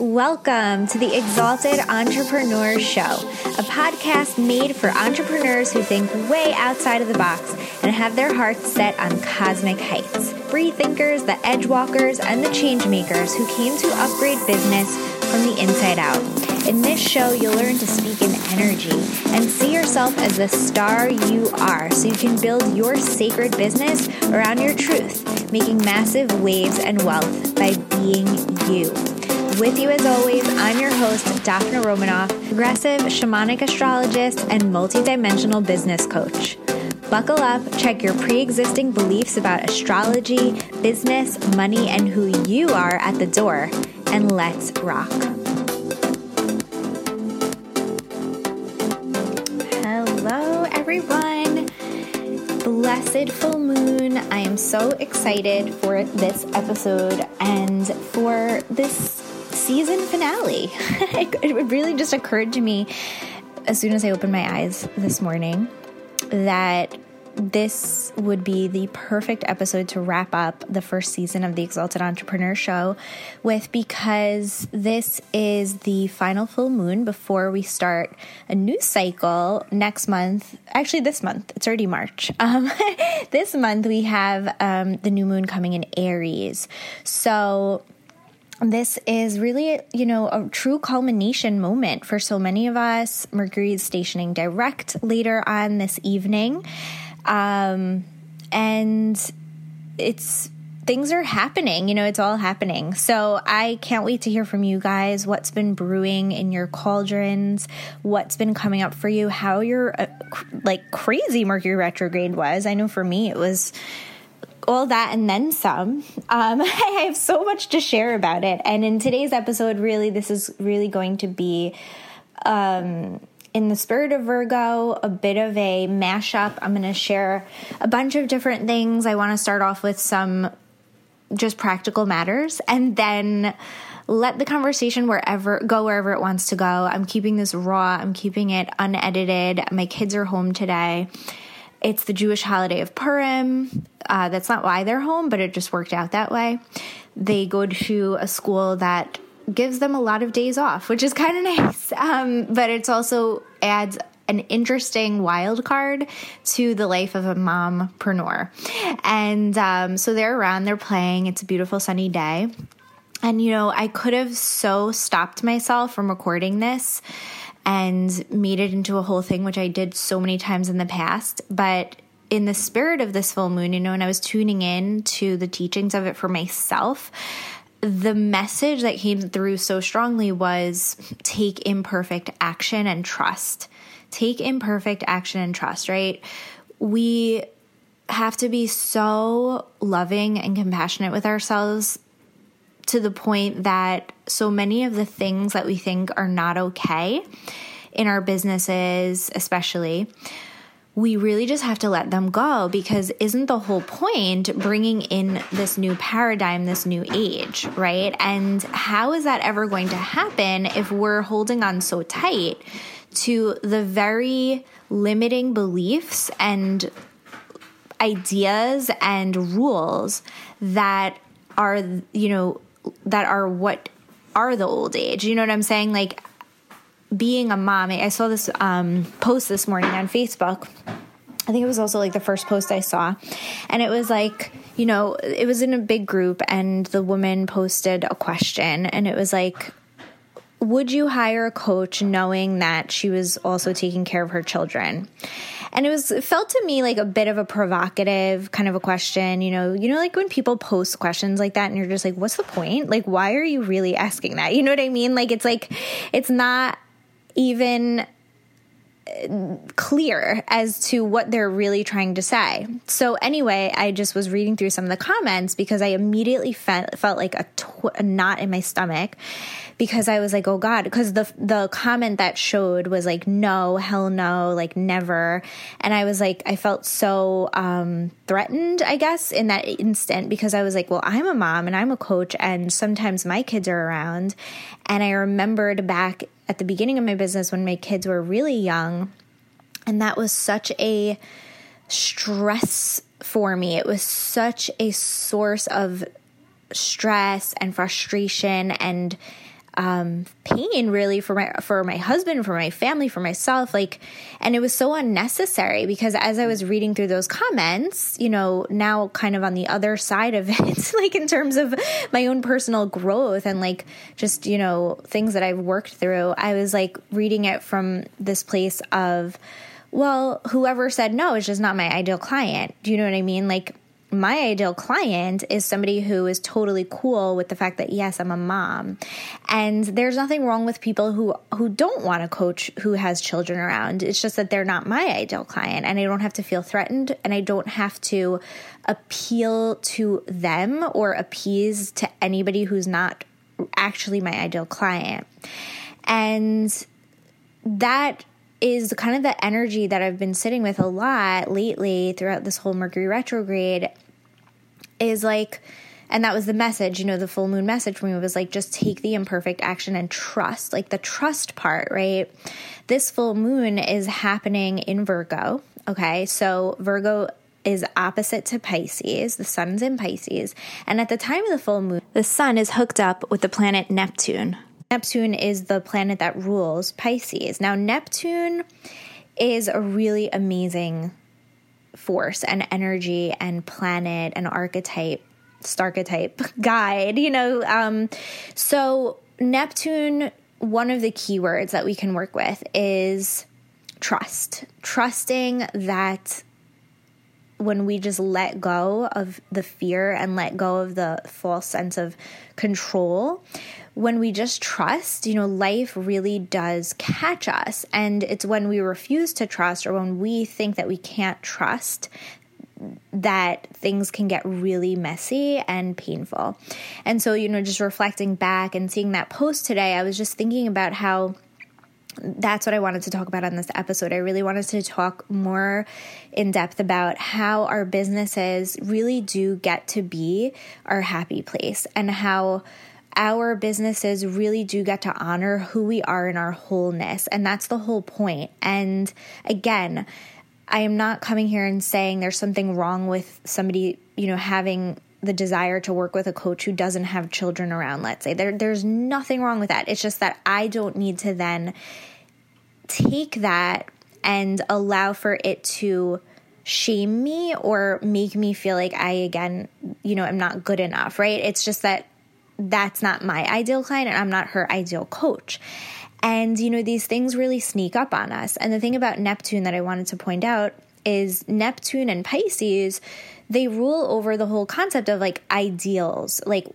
Welcome to the Exalted Entrepreneur Show, a podcast made for entrepreneurs who think way outside of the box and have their hearts set on cosmic heights. Free thinkers, the edge walkers, and the change makers who came to upgrade business from the inside out. In this show, you'll learn to speak in energy and see yourself as the star you are so you can build your sacred business around your truth, making massive waves and wealth by being you. With you as always, I'm your host, Daphna Romanoff, progressive shamanic astrologist and multidimensional business coach. Buckle up, check your pre existing beliefs about astrology, business, money, and who you are at the door, and let's rock. Hello, everyone. Blessed full moon. I am so excited for this episode and for this season finale. it really just occurred to me as soon as I opened my eyes this morning that this would be the perfect episode to wrap up the first season of the Exalted Entrepreneur Show with because this is the final full moon before we start a new cycle next month. Actually, this month, it's already March. Um, this month, we have um, the new moon coming in Aries. So, this is really, you know, a true culmination moment for so many of us. Mercury is stationing direct later on this evening. Um, and it's things are happening, you know, it's all happening. So I can't wait to hear from you guys what's been brewing in your cauldrons, what's been coming up for you, how your uh, cr- like crazy Mercury retrograde was. I know for me it was all that and then some. Um, I have so much to share about it. And in today's episode, really, this is really going to be. Um, in the spirit of Virgo, a bit of a mashup. I'm going to share a bunch of different things. I want to start off with some just practical matters and then let the conversation wherever go wherever it wants to go. I'm keeping this raw. I'm keeping it unedited. My kids are home today. It's the Jewish holiday of Purim. Uh, that's not why they're home, but it just worked out that way. They go to a school that gives them a lot of days off, which is kind of nice. Um, but it's also adds an interesting wild card to the life of a mompreneur. And um, so they're around, they're playing. It's a beautiful sunny day. And, you know, I could have so stopped myself from recording this and made it into a whole thing, which I did so many times in the past. But in the spirit of this full moon, you know, and I was tuning in to the teachings of it for myself, the message that came through so strongly was take imperfect action and trust. Take imperfect action and trust, right? We have to be so loving and compassionate with ourselves to the point that so many of the things that we think are not okay in our businesses, especially, we really just have to let them go because isn't the whole point bringing in this new paradigm, this new age, right? And how is that ever going to happen if we're holding on so tight to the very limiting beliefs and ideas and rules that are, you know, that are what are the old age? You know what I'm saying? Like, being a mom, I saw this um, post this morning on Facebook. I think it was also like the first post I saw. And it was like, you know, it was in a big group, and the woman posted a question, and it was like, would you hire a coach knowing that she was also taking care of her children? And it was it felt to me like a bit of a provocative kind of a question, you know, you know like when people post questions like that and you're just like what's the point? Like why are you really asking that? You know what I mean? Like it's like it's not even uh, clear as to what they're really trying to say. So anyway, I just was reading through some of the comments because I immediately felt felt like a, tw- a knot in my stomach because I was like, "Oh god," because the the comment that showed was like, "No, hell no, like never." And I was like I felt so um threatened, I guess, in that instant because I was like, "Well, I'm a mom and I'm a coach and sometimes my kids are around." And I remembered back at the beginning of my business when my kids were really young. And that was such a stress for me. It was such a source of stress and frustration and um, pain really for my for my husband, for my family, for myself. Like, and it was so unnecessary because as I was reading through those comments, you know, now kind of on the other side of it, like in terms of my own personal growth and like just you know things that I've worked through, I was like reading it from this place of well, whoever said no is just not my ideal client. Do you know what I mean? Like, my ideal client is somebody who is totally cool with the fact that yes i'm a mom. And there's nothing wrong with people who who don't want a coach who has children around. It's just that they're not my ideal client and i don't have to feel threatened and i don't have to appeal to them or appease to anybody who's not actually my ideal client. And that is kind of the energy that I've been sitting with a lot lately throughout this whole Mercury retrograde is like and that was the message, you know, the full moon message for me was like just take the imperfect action and trust, like the trust part, right? This full moon is happening in Virgo, okay? So Virgo is opposite to Pisces. The sun's in Pisces. And at the time of the full moon, the sun is hooked up with the planet Neptune, Neptune is the planet that rules Pisces. Now, Neptune is a really amazing force and energy and planet and archetype, starchetype guide, you know. Um, so, Neptune, one of the keywords that we can work with is trust, trusting that when we just let go of the fear and let go of the false sense of control, when we just trust, you know, life really does catch us. And it's when we refuse to trust or when we think that we can't trust that things can get really messy and painful. And so, you know, just reflecting back and seeing that post today, I was just thinking about how that's what I wanted to talk about on this episode. I really wanted to talk more in depth about how our businesses really do get to be our happy place and how our businesses really do get to honor who we are in our wholeness. And that's the whole point. And again, I am not coming here and saying there's something wrong with somebody, you know, having the desire to work with a coach who doesn't have children around, let's say. There, there's nothing wrong with that. It's just that I don't need to then take that and allow for it to shame me or make me feel like I, again, you know, am not good enough, right? It's just that that's not my ideal client and I'm not her ideal coach. And, you know, these things really sneak up on us. And the thing about Neptune that I wanted to point out is Neptune and Pisces, they rule over the whole concept of like ideals. Like,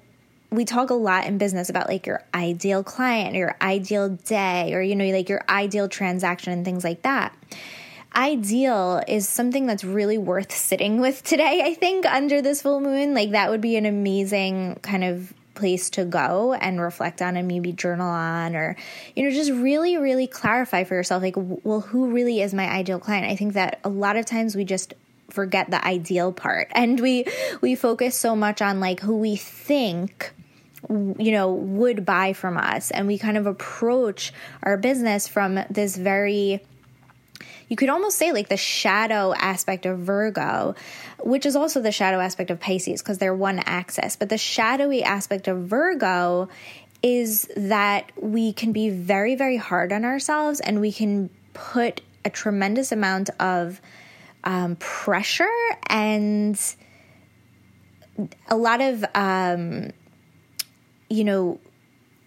we talk a lot in business about like your ideal client, your ideal day, or, you know, like your ideal transaction and things like that ideal is something that's really worth sitting with today, I think, under this full moon. Like, that would be an amazing kind of place to go and reflect on and maybe journal on or you know just really really clarify for yourself like well who really is my ideal client? I think that a lot of times we just forget the ideal part and we we focus so much on like who we think you know would buy from us. And we kind of approach our business from this very you could almost say like the shadow aspect of Virgo, which is also the shadow aspect of Pisces because they're one axis. But the shadowy aspect of Virgo is that we can be very, very hard on ourselves and we can put a tremendous amount of um, pressure and a lot of, um, you know,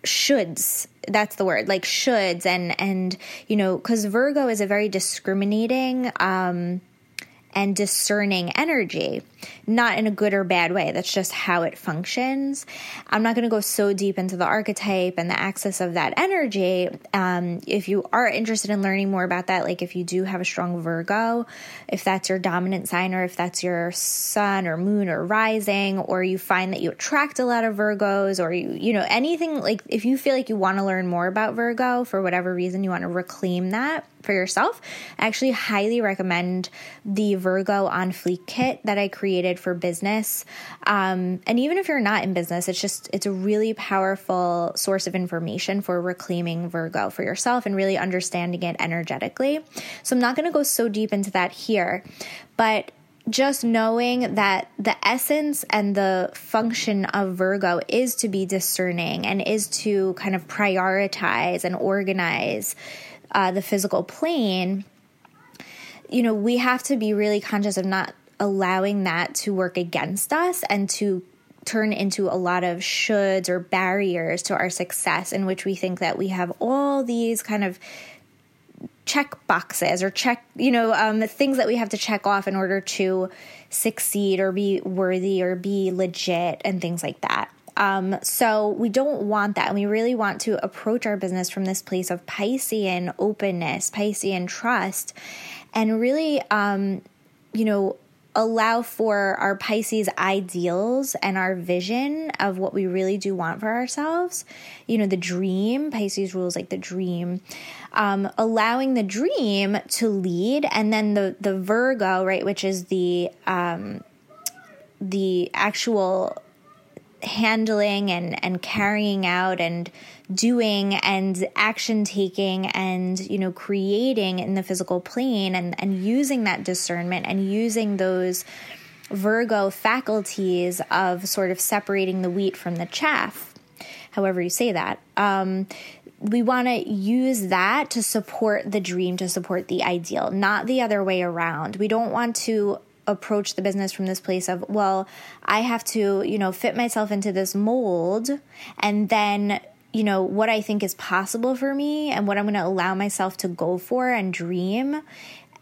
shoulds that's the word like shoulds and and you know because virgo is a very discriminating um and discerning energy, not in a good or bad way. That's just how it functions. I'm not going to go so deep into the archetype and the axis of that energy. Um, if you are interested in learning more about that, like if you do have a strong Virgo, if that's your dominant sign, or if that's your sun or moon or rising, or you find that you attract a lot of Virgos, or you, you know, anything like if you feel like you want to learn more about Virgo for whatever reason, you want to reclaim that for yourself, I actually highly recommend the Virgo on Fleek kit that I created for business. Um, and even if you're not in business, it's just, it's a really powerful source of information for reclaiming Virgo for yourself and really understanding it energetically. So I'm not going to go so deep into that here, but just knowing that the essence and the function of Virgo is to be discerning and is to kind of prioritize and organize uh, the physical plane, you know, we have to be really conscious of not allowing that to work against us and to turn into a lot of shoulds or barriers to our success in which we think that we have all these kind of check boxes or check, you know, um, things that we have to check off in order to succeed or be worthy or be legit and things like that. Um, so we don't want that. And we really want to approach our business from this place of Piscean openness, Piscean trust, and really, um, you know, allow for our Pisces ideals and our vision of what we really do want for ourselves. You know, the dream, Pisces rules like the dream. Um, allowing the dream to lead, and then the the Virgo, right, which is the um, the actual handling and and carrying out and doing and action taking and you know creating in the physical plane and and using that discernment and using those virgo faculties of sort of separating the wheat from the chaff however you say that um, we want to use that to support the dream to support the ideal not the other way around. We don't want to approach the business from this place of well i have to you know fit myself into this mold and then you know, what I think is possible for me and what I'm going to allow myself to go for and dream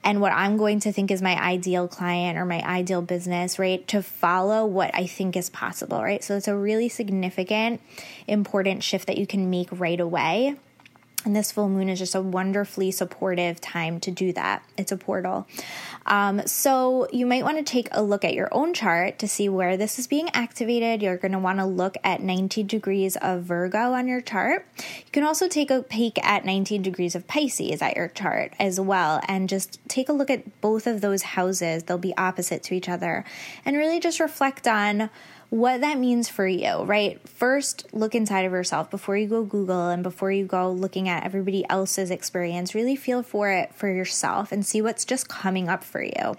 and what I'm going to think is my ideal client or my ideal business, right? To follow what I think is possible, right? So it's a really significant, important shift that you can make right away. And this full moon is just a wonderfully supportive time to do that. It's a portal. Um, so you might want to take a look at your own chart to see where this is being activated. You're going to want to look at 19 degrees of Virgo on your chart. You can also take a peek at 19 degrees of Pisces at your chart as well, and just take a look at both of those houses. They'll be opposite to each other, and really just reflect on what that means for you, right? First, look inside of yourself before you go Google and before you go looking at everybody else's experience. Really feel for it for yourself and see what's just coming up for you.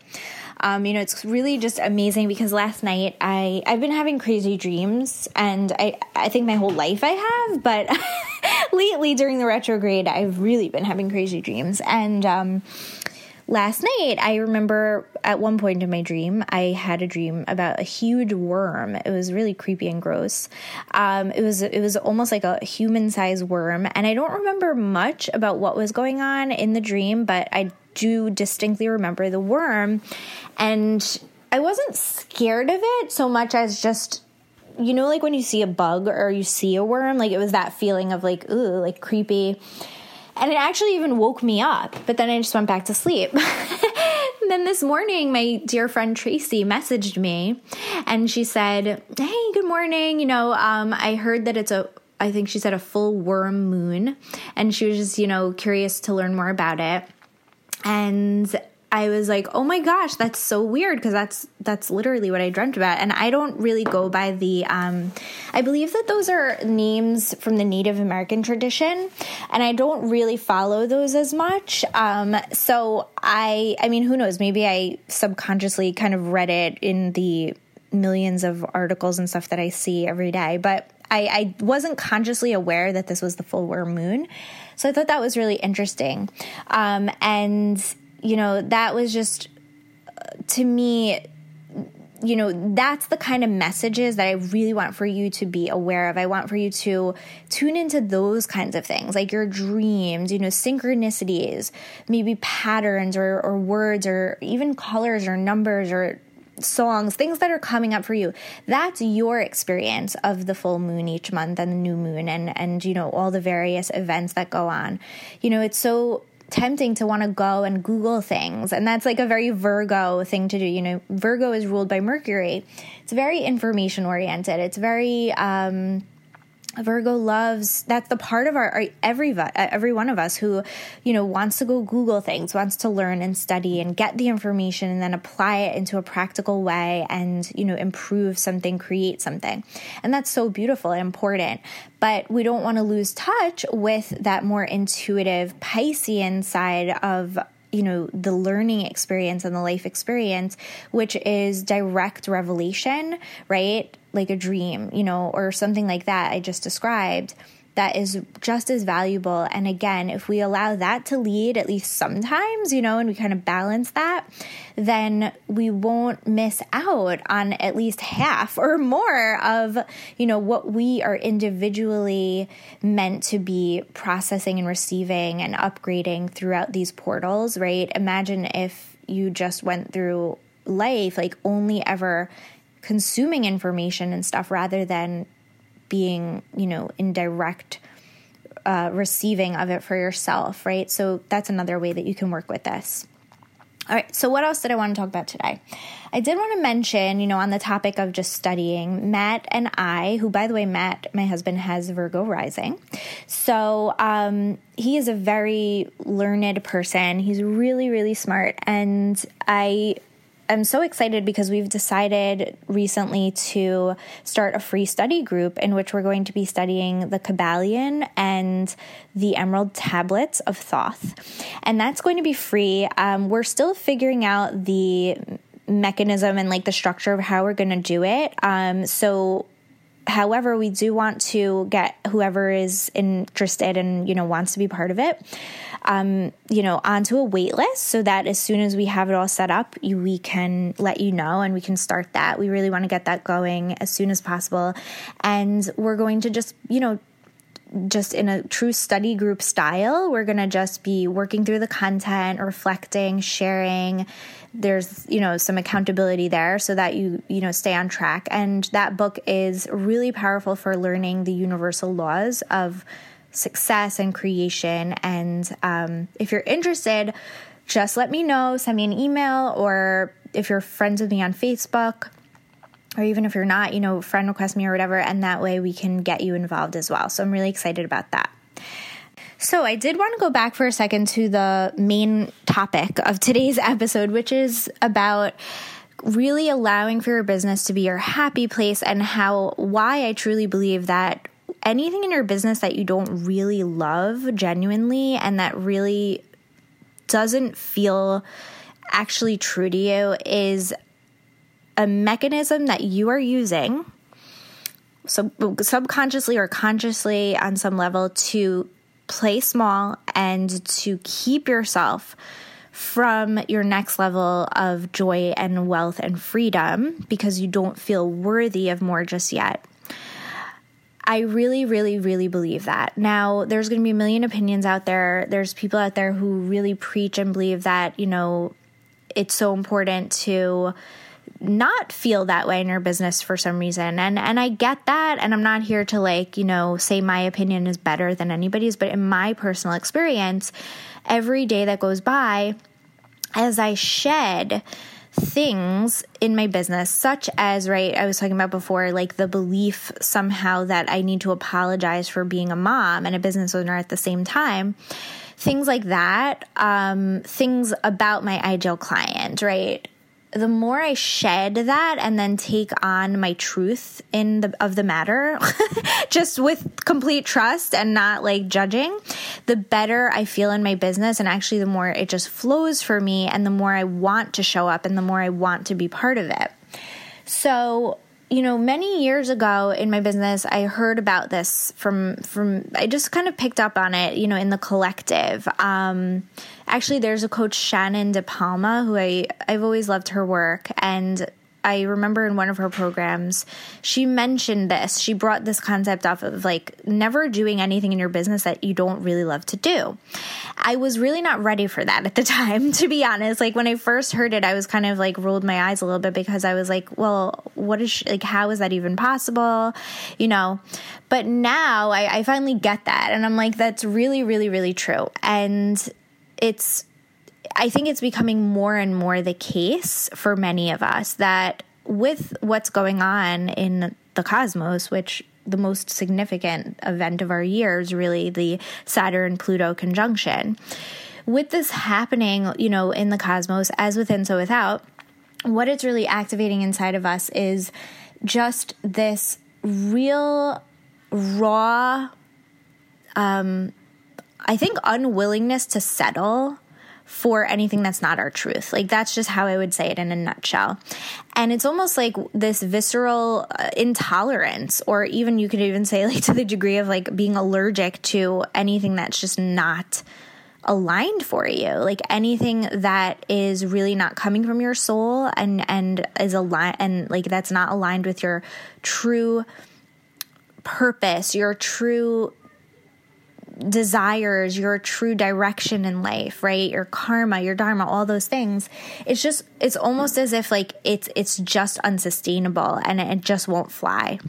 Um, you know, it's really just amazing because last night I I've been having crazy dreams, and I I think my whole life I have, but lately during the retrograde I've really been having crazy dreams, and um, last night, I remember at one point in my dream, I had a dream about a huge worm. It was really creepy and gross. Um, it was it was almost like a human sized worm, and I don't remember much about what was going on in the dream, but I do distinctly remember the worm, and I wasn't scared of it so much as just you know like when you see a bug or you see a worm like it was that feeling of like ooh like creepy and it actually even woke me up, but then I just went back to sleep. then this morning, my dear friend Tracy messaged me and she said, Hey, good morning. You know, um, I heard that it's a I think she said a full worm moon, and she was just, you know, curious to learn more about it. And I was like, "Oh my gosh, that's so weird because that's that's literally what I dreamt about." And I don't really go by the um I believe that those are names from the Native American tradition, and I don't really follow those as much. Um so I I mean, who knows, maybe I subconsciously kind of read it in the millions of articles and stuff that I see every day, but I, I wasn't consciously aware that this was the full moon. So I thought that was really interesting. Um, and you know, that was just uh, to me you know, that's the kind of messages that I really want for you to be aware of. I want for you to tune into those kinds of things, like your dreams, you know, synchronicities, maybe patterns or, or words or even colors or numbers or songs, things that are coming up for you. That's your experience of the full moon each month and the new moon and, and, you know, all the various events that go on. You know, it's so tempting to want to go and Google things. And that's like a very Virgo thing to do. You know, Virgo is ruled by Mercury. It's very information oriented. It's very, um, Virgo loves that's the part of our, our, every uh, every one of us who you know wants to go Google things, wants to learn and study and get the information and then apply it into a practical way and you know improve something, create something. And that's so beautiful and important. But we don't want to lose touch with that more intuitive Piscean side of you know the learning experience and the life experience which is direct revelation right like a dream you know or something like that i just described that is just as valuable. And again, if we allow that to lead at least sometimes, you know, and we kind of balance that, then we won't miss out on at least half or more of, you know, what we are individually meant to be processing and receiving and upgrading throughout these portals, right? Imagine if you just went through life like only ever consuming information and stuff rather than being, you know, in direct uh, receiving of it for yourself, right? So that's another way that you can work with this. All right, so what else did I want to talk about today? I did want to mention, you know, on the topic of just studying, Matt and I, who, by the way, Matt, my husband, has Virgo rising. So um, he is a very learned person. He's really, really smart. And I I'm so excited because we've decided recently to start a free study group in which we're going to be studying the Kybalion and the Emerald Tablets of Thoth. And that's going to be free. Um, we're still figuring out the mechanism and like the structure of how we're going to do it. Um, so however we do want to get whoever is interested and you know wants to be part of it um, you know, onto a wait list so that as soon as we have it all set up, you, we can let you know and we can start that. We really want to get that going as soon as possible. And we're going to just, you know, just in a true study group style, we're going to just be working through the content, reflecting, sharing. There's, you know, some accountability there so that you, you know, stay on track. And that book is really powerful for learning the universal laws of success and creation. And um, if you're interested, just let me know, send me an email, or if you're friends with me on Facebook, or even if you're not, you know, friend request me or whatever, and that way we can get you involved as well. So I'm really excited about that. So, I did want to go back for a second to the main topic of today's episode, which is about really allowing for your business to be your happy place and how why I truly believe that anything in your business that you don't really love genuinely and that really doesn't feel actually true to you is a mechanism that you are using so subconsciously or consciously on some level to play small and to keep yourself from your next level of joy and wealth and freedom because you don't feel worthy of more just yet. I really, really, really believe that. Now, there's going to be a million opinions out there. There's people out there who really preach and believe that, you know, it's so important to not feel that way in your business for some reason. And and I get that and I'm not here to like, you know, say my opinion is better than anybody's, but in my personal experience, every day that goes by as I shed things in my business, such as, right, I was talking about before, like the belief somehow that I need to apologize for being a mom and a business owner at the same time. Things like that, um, things about my ideal client, right? The more I shed that and then take on my truth in the of the matter, just with complete trust and not like judging, the better I feel in my business and actually the more it just flows for me and the more I want to show up and the more I want to be part of it. So, you know, many years ago in my business, I heard about this from from I just kind of picked up on it, you know, in the collective. Um, actually, there's a coach Shannon De Palma who I I've always loved her work, and I remember in one of her programs, she mentioned this. She brought this concept off of like never doing anything in your business that you don't really love to do. I was really not ready for that at the time, to be honest. Like when I first heard it, I was kind of like rolled my eyes a little bit because I was like, well, what is, she, like, how is that even possible? You know, but now I, I finally get that. And I'm like, that's really, really, really true. And it's, I think it's becoming more and more the case for many of us that with what's going on in the cosmos, which the most significant event of our year is really the Saturn Pluto conjunction. With this happening, you know, in the cosmos, as within, so without, what it's really activating inside of us is just this real, raw, um, I think, unwillingness to settle for anything that's not our truth. Like that's just how I would say it in a nutshell. And it's almost like this visceral uh, intolerance, or even you could even say, like, to the degree of like being allergic to anything that's just not aligned for you like anything that is really not coming from your soul and and is aligned and like that's not aligned with your true purpose your true desires, your true direction in life, right? Your karma, your dharma, all those things. It's just it's almost as if like it's it's just unsustainable and it just won't fly.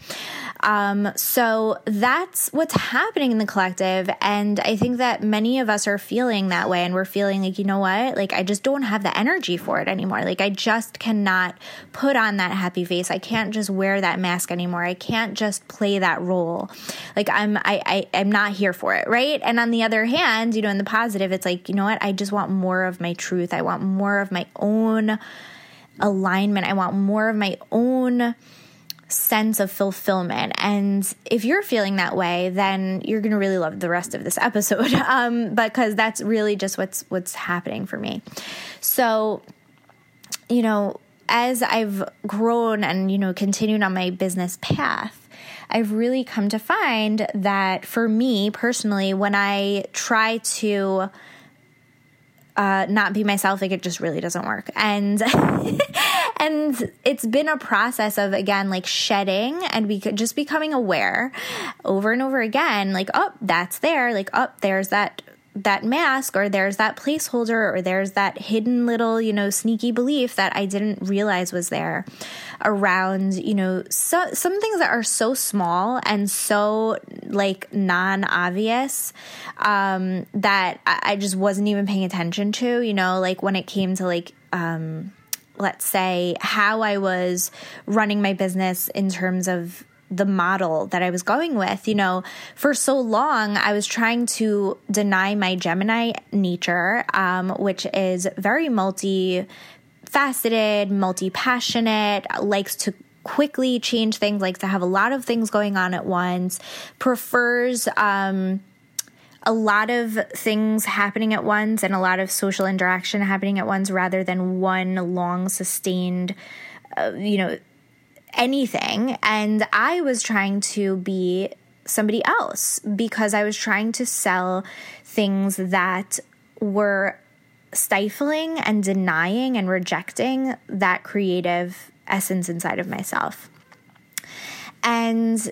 Um, so that's what's happening in the collective. And I think that many of us are feeling that way. And we're feeling like, you know what? Like, I just don't have the energy for it anymore. Like, I just cannot put on that happy face. I can't just wear that mask anymore. I can't just play that role. Like, I'm, I, I, I'm not here for it. Right. And on the other hand, you know, in the positive, it's like, you know what? I just want more of my truth. I want more of my own alignment. I want more of my own sense of fulfillment. And if you're feeling that way, then you're going to really love the rest of this episode um, because that's really just what's what's happening for me. So, you know, as I've grown and you know continued on my business path, I've really come to find that for me personally, when I try to uh, not be myself, like it just really doesn't work. And and it's been a process of again like shedding and be- just becoming aware over and over again. Like, oh, that's there. Like, oh, there's that that mask or there's that placeholder or there's that hidden little you know sneaky belief that i didn't realize was there around you know so, some things that are so small and so like non-obvious um, that I, I just wasn't even paying attention to you know like when it came to like um, let's say how i was running my business in terms of the model that I was going with. You know, for so long, I was trying to deny my Gemini nature, um, which is very multi faceted, multi passionate, likes to quickly change things, likes to have a lot of things going on at once, prefers, um, a lot of things happening at once and a lot of social interaction happening at once rather than one long sustained uh, you know anything. And I was trying to be somebody else because I was trying to sell things that were stifling and denying and rejecting that creative essence inside of myself. And,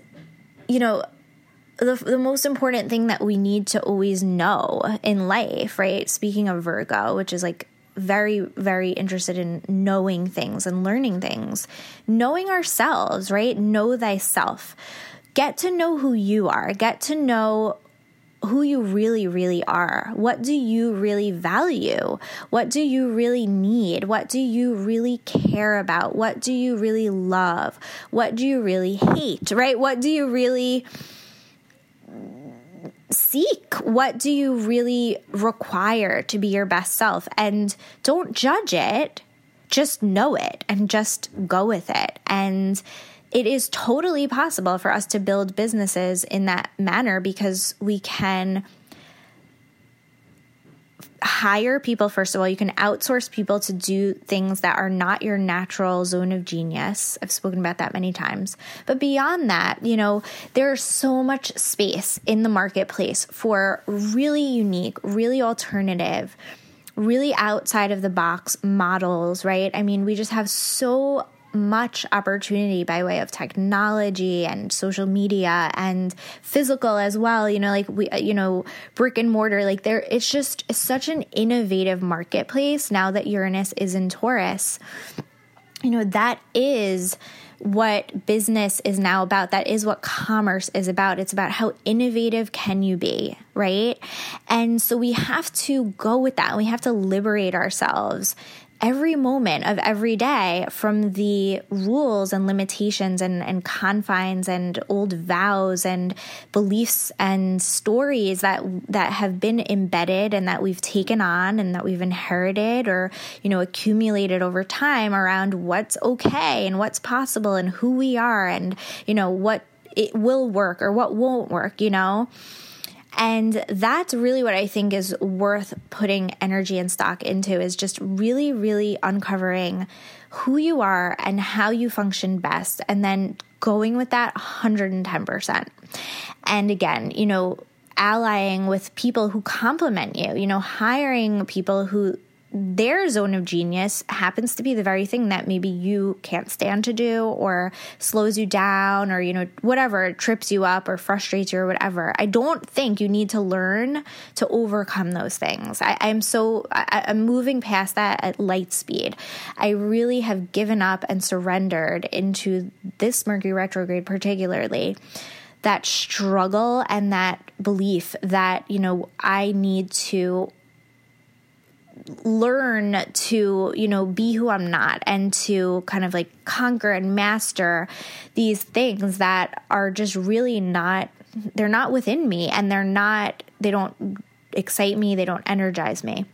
you know, the, the most important thing that we need to always know in life, right? Speaking of Virgo, which is like very, very interested in knowing things and learning things. Knowing ourselves, right? Know thyself. Get to know who you are. Get to know who you really, really are. What do you really value? What do you really need? What do you really care about? What do you really love? What do you really hate, right? What do you really seek. What do you really require to be your best self? And don't judge it. Just know it and just go with it. And it is totally possible for us to build businesses in that manner because we can hire people first of all you can outsource people to do things that are not your natural zone of genius. I've spoken about that many times. But beyond that you know there's so much space in the marketplace for really unique really alternative really outside of the box models right? I mean we just have so much opportunity by way of technology and social media and physical as well. You know like we uh, you know brick and mortar like there it's just such an innovative marketplace now that Uranus is in Taurus. You know that is what business is now about. That is what commerce is about. It's about how innovative can you be right? And so we have to go with that. We have to liberate ourselves every moment of every day from the rules and limitations and, and confines and old vows and beliefs and stories that that have been embedded and that we've taken on and that we've inherited or you know accumulated over time around what's okay and what's possible and who we are and you know what it will work or what won't work you know And that's really what I think is worth putting energy and stock into is just really, really uncovering who you are and how you function best, and then going with that 110%. And again, you know, allying with people who complement you, you know, hiring people who their zone of genius happens to be the very thing that maybe you can't stand to do or slows you down or you know whatever trips you up or frustrates you or whatever. I don't think you need to learn to overcome those things. I, am so I, i'm moving past that at light speed. I really have given up and surrendered into this mercury retrograde particularly that struggle and that belief that you know i need to learn to, you know, be who I'm not and to kind of like conquer and master these things that are just really not, they're not within me and they're not, they don't excite me, they don't energize me.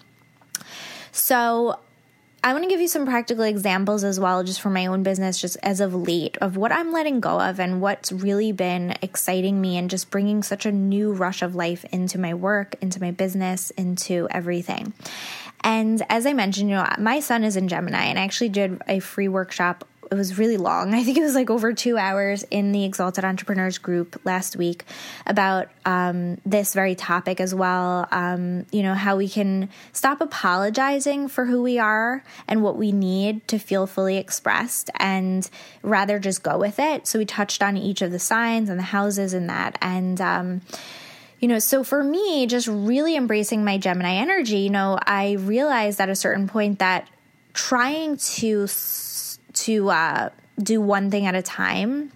So, I want to give you some practical examples as well, just for my own business, just as of late, of what I'm letting go of and what's really been exciting me and just bringing such a new rush of life into my work, into my business, into everything. And as I mentioned, you know, my sun is in Gemini, and I actually did a free workshop. It was really long. I think it was like over two hours in the Exalted Entrepreneurs group last week about um, this very topic as well. Um, you know, how we can stop apologizing for who we are and what we need to feel fully expressed and rather just go with it. So we touched on each of the signs and the houses and that. And, um, you know, so for me, just really embracing my Gemini energy, you know, I realized at a certain point that trying to to uh, do one thing at a time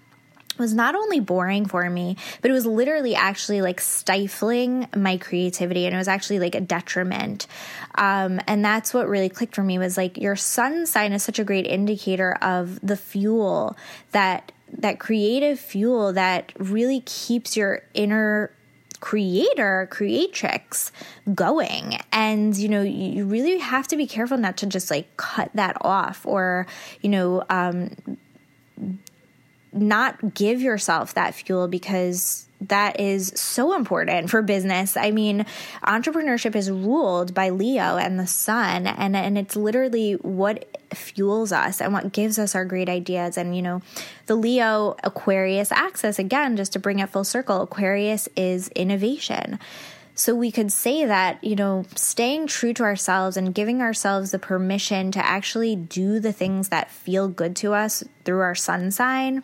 was not only boring for me, but it was literally actually like stifling my creativity and it was actually like a detriment. Um, and that's what really clicked for me was like your sun sign is such a great indicator of the fuel that that creative fuel that really keeps your inner creator, creatrix going. And, you know, you really have to be careful not to just like cut that off or, you know, um, not give yourself that fuel because that is so important for business. I mean, entrepreneurship is ruled by Leo and the sun, and, and it's literally what fuels us and what gives us our great ideas. And, you know, the Leo Aquarius axis, again, just to bring it full circle, Aquarius is innovation. So we could say that, you know, staying true to ourselves and giving ourselves the permission to actually do the things that feel good to us through our sun sign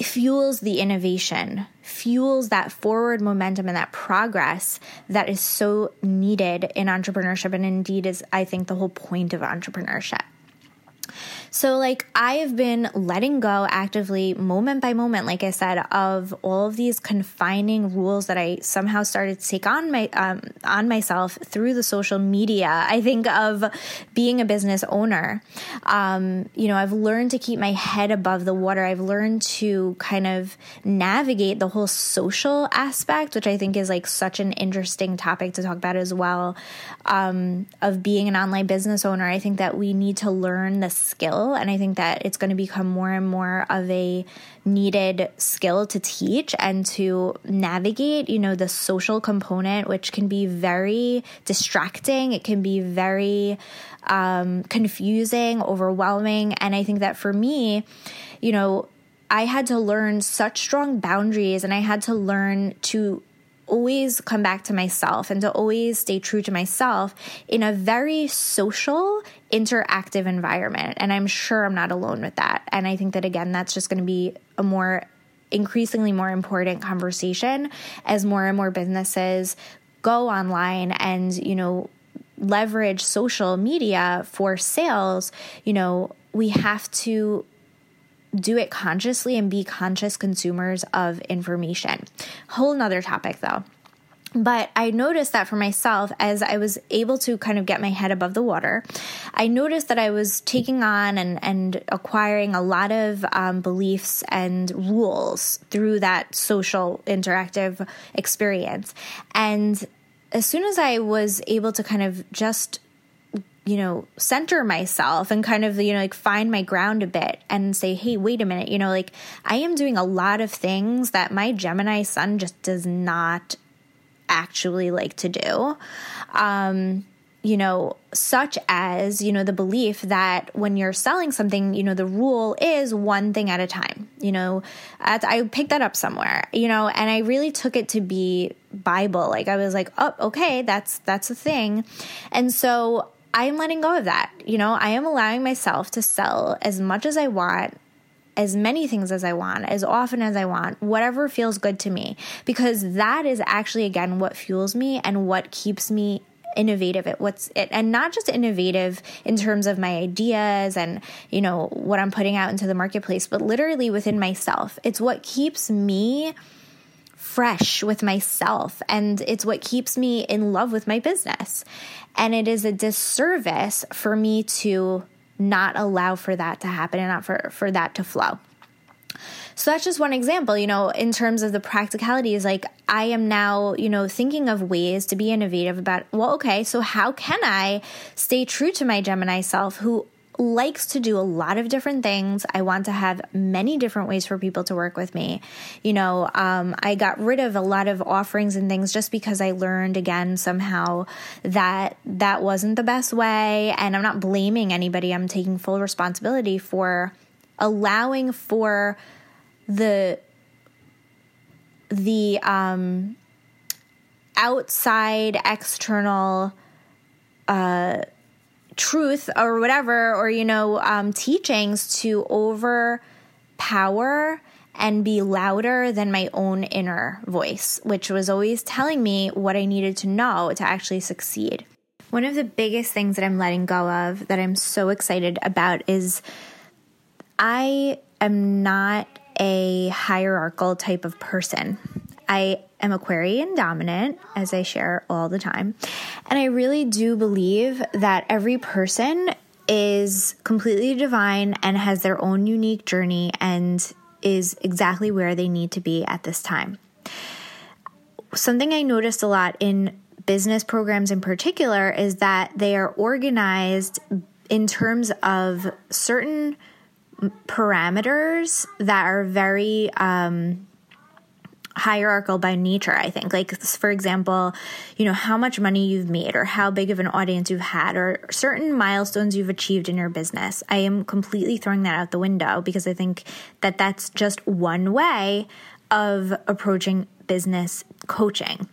fuels the innovation, fuels that forward momentum and that progress that is so needed in entrepreneurship and indeed is, I think, the whole point of entrepreneurship. So, like, I have been letting go actively, moment by moment, like I said, of all of these confining rules that I somehow started to take on my um, on myself through the social media. I think of being a business owner. Um, you know, I've learned to keep my head above the water. I've learned to kind of navigate the whole social aspect, which I think is like such an interesting topic to talk about as well. Um, of being an online business owner, I think that we need to learn the skill skill. And I think that it's going to become more and more of a needed skill to teach and to navigate, you know, the social component, which can be very distracting. It can be very um, confusing, overwhelming. And I think that for me, you know, I had to learn such strong boundaries and I had to learn to always come back to myself and to always stay true to myself in a very social, interactive environment. And I'm sure I'm not alone with that. And I think that, again, that's just going to be a more increasingly more important conversation as more and more businesses go online and, you know, leverage social media for sales. You know, we have to do it consciously and be conscious consumers of information. Whole nother topic though. But I noticed that for myself, as I was able to kind of get my head above the water, I noticed that I was taking on and, and acquiring a lot of um, beliefs and rules through that social interactive experience. And as soon as I was able to kind of just you know, center myself and kind of, you know, like find my ground a bit and say, hey, wait a minute, you know, like I am doing a lot of things that my Gemini sun just does not actually like to do. Um, you know, such as, you know, the belief that when you're selling something, you know, the rule is one thing at a time. You know, I picked that up somewhere, you know, and I really took it to be Bible. Like I was like, oh, okay, that's that's a thing. And so I am letting go of that. You know, I am allowing myself to sell as much as I want as many things as I want, as often as I want, whatever feels good to me, because that is actually, again, what fuels me and what keeps me innovative at what's it and not just innovative in terms of my ideas and you know what I'm putting out into the marketplace but literally within myself. It's what keeps me fresh with myself and it's what keeps me in love with my business. And it is a disservice for me to not allow for that to happen and not for for that to flow so that's just one example, you know, in terms of the practicalities. Like, I am now, you know, thinking of ways to be innovative about, well, okay, so how can I stay true to my Gemini self who likes to do a lot of different things. I want to have many different ways for people to work with me. You know, um, I got rid of a lot of offerings and things just because I learned again somehow that that wasn't the best way. And I'm not blaming anybody, I'm taking full responsibility for allowing for the the um, outside external uh, truth or whatever or you know um, teachings to overpower and be louder than my own inner voice which was always telling me what i needed to know to actually succeed one of the biggest things that i'm letting go of that i'm so excited about is i am not a hierarchical type of person. I am Aquarian dominant, as I share all the time. And I really do believe that every person is completely divine and has their own unique journey and is exactly where they need to be at this time. Something I noticed a lot in business programs in particular is that they are organized in terms of certain parameters that are very um, hierarchical by nature i think. Like for example you know how much money you've made or how big of an audience you've had or certain milestones you've achieved in your business. I am completely throwing that out the window because i think that that's just one way of approaching business coaching.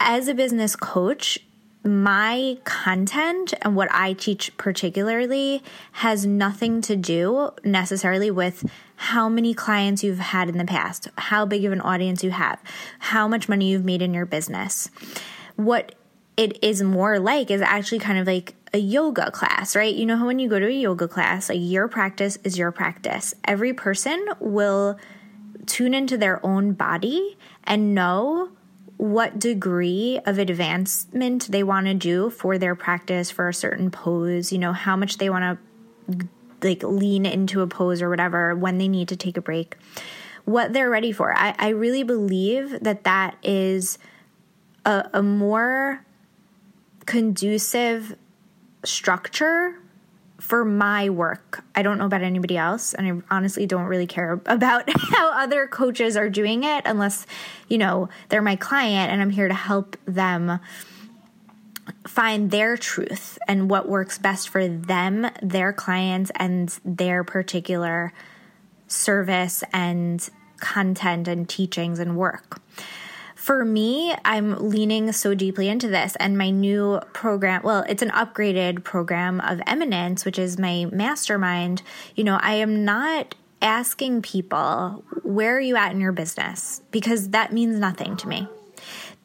As a business coach my content and what I teach particularly has nothing to do necessarily with how many clients you've had in the past, how big of an audience you have, how much money you've made in your business. What it is more like is actually kind of like a yoga class, right? You know how when you go to a yoga class, like your practice is your practice. Every person will tune into their own body and know what degree of advancement they want to do for their practice for a certain pose, you know, how much they want to like lean into a pose or whatever when they need to take a break, what they're ready for. I, I really believe that that is a, a more conducive structure for my work. I don't know about anybody else, and I honestly don't really care about how other coaches are doing it unless, you know, they're my client and I'm here to help them find their truth and what works best for them, their clients, and their particular service and content and teachings and work for me, I'm leaning so deeply into this. And my new program, well, it's an upgraded program of Eminence, which is my mastermind. You know, I am not asking people, where are you at in your business? Because that means nothing to me.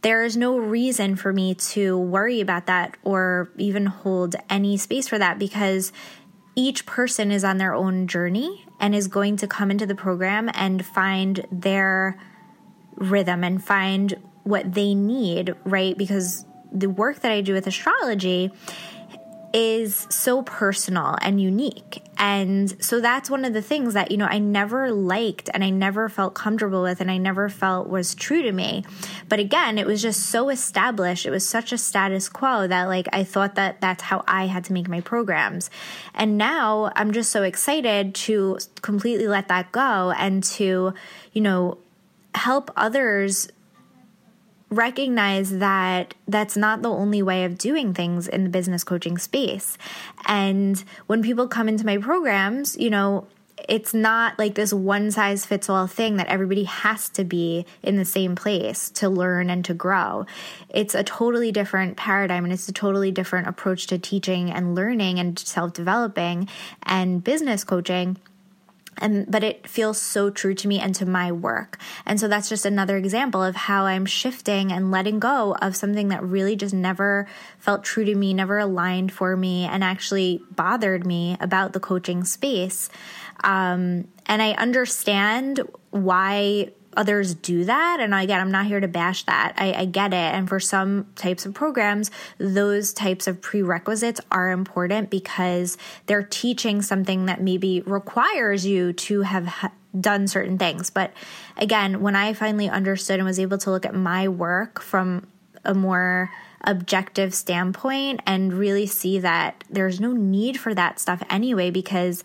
There is no reason for me to worry about that or even hold any space for that because each person is on their own journey and is going to come into the program and find their rhythm and find what they need, right? Because the work that I do with astrology is so personal and unique. And so that's one of the things that, you know, I never liked and I never felt comfortable with and I never felt was true to me. But again, it was just so established. It was such a status quo that, like, I thought that that's how I had to make my programs. And now I'm just so excited to completely let that go and to, you know, help others recognize that that's not the only way of doing things in the business coaching space. And when people come into my programs, you know, it's not like this one size fits all thing that everybody has to be in the same place to learn and to grow. It's a totally different paradigm and it's a totally different approach to teaching and learning and self developing and business coaching and but it feels so true to me and to my work. And so that's just another example of how i'm shifting and letting go of something that really just never felt true to me never aligned for me and actually bothered me about the coaching space. Um, and i understand why others do that. And again, I'm not here to bash that. I, I, get it. And for some types of programs, those types of prerequisites are important because they're teaching something that maybe requires you to have ha- done certain things. But again, when I finally understood and was able to look at my work from a more objective standpoint and really see that there's no need for that stuff anyway because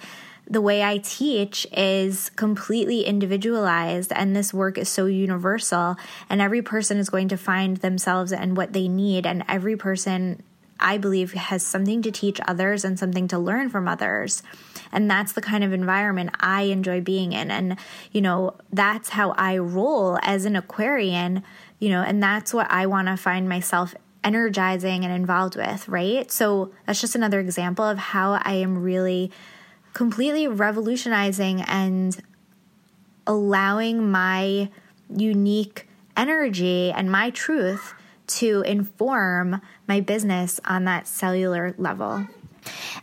the way I teach is completely individualized and this work is so universal and every person is going to find themselves and what they need and every person I believe has something to teach others and something to learn from others. And that's the kind of environment I enjoy being in. And, you know, that's how I roll as an Aquarian, you know, and that's what I want to find myself energizing and involved with, right? So that's just another example of how I am really completely revolutionizing and allowing my unique energy and my truth to inform my business on that cellular level.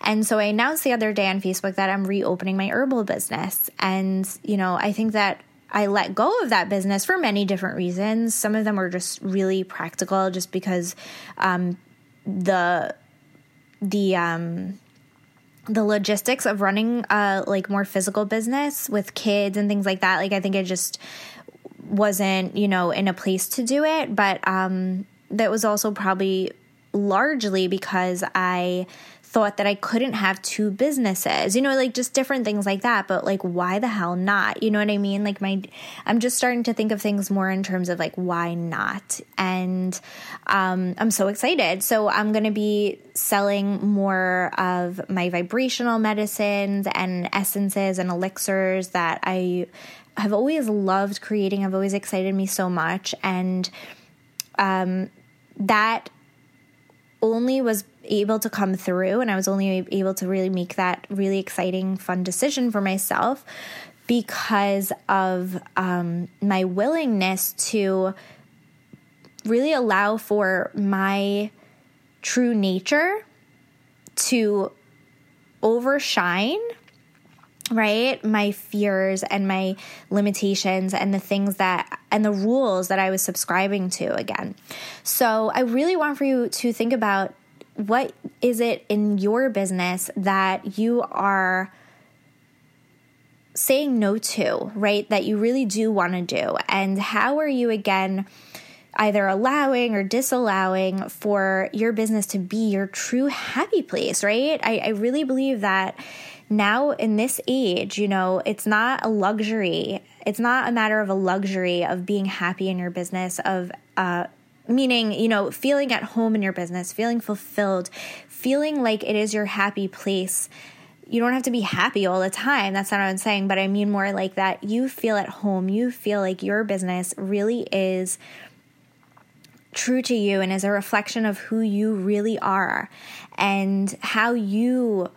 And so I announced the other day on Facebook that I'm reopening my herbal business. And, you know, I think that I let go of that business for many different reasons. Some of them were just really practical, just because um, the the um, the logistics of running a like more physical business with kids and things like that like i think it just wasn't you know in a place to do it. But um that was also probably largely because i thought that I couldn't have two businesses, you know, like just different things like that. But like, why the hell not? You know what I mean? Like, my, I'm just starting to think of things more in terms of like, why not? And um, I'm so excited. So I'm going to be selling more of my vibrational medicines and essences and elixirs that I have always loved creating, have always excited me so much. And um, that only was able to come through and I was only able to really make that really exciting, fun decision for myself because of um, my willingness to really allow for my true nature to overshine right my fears and my limitations and the things that and the rules that i was subscribing to again so i really want for you to think about what is it in your business that you are saying no to, right? That you really do want to do? And how are you again? either allowing or disallowing for your business to be your true happy place, right? I, I, really believe that now in this age, you know, it's not a luxury. It's not a matter of a luxury of being happy in your business, of uh, meaning, you know, feeling at home in your business, feeling fulfilled, feeling like it is your happy place. You don't have to be happy all the time. That's not what I'm saying, but I mean more like that you feel at home. You feel like your business really is true to you and is a reflection of who you really are and how you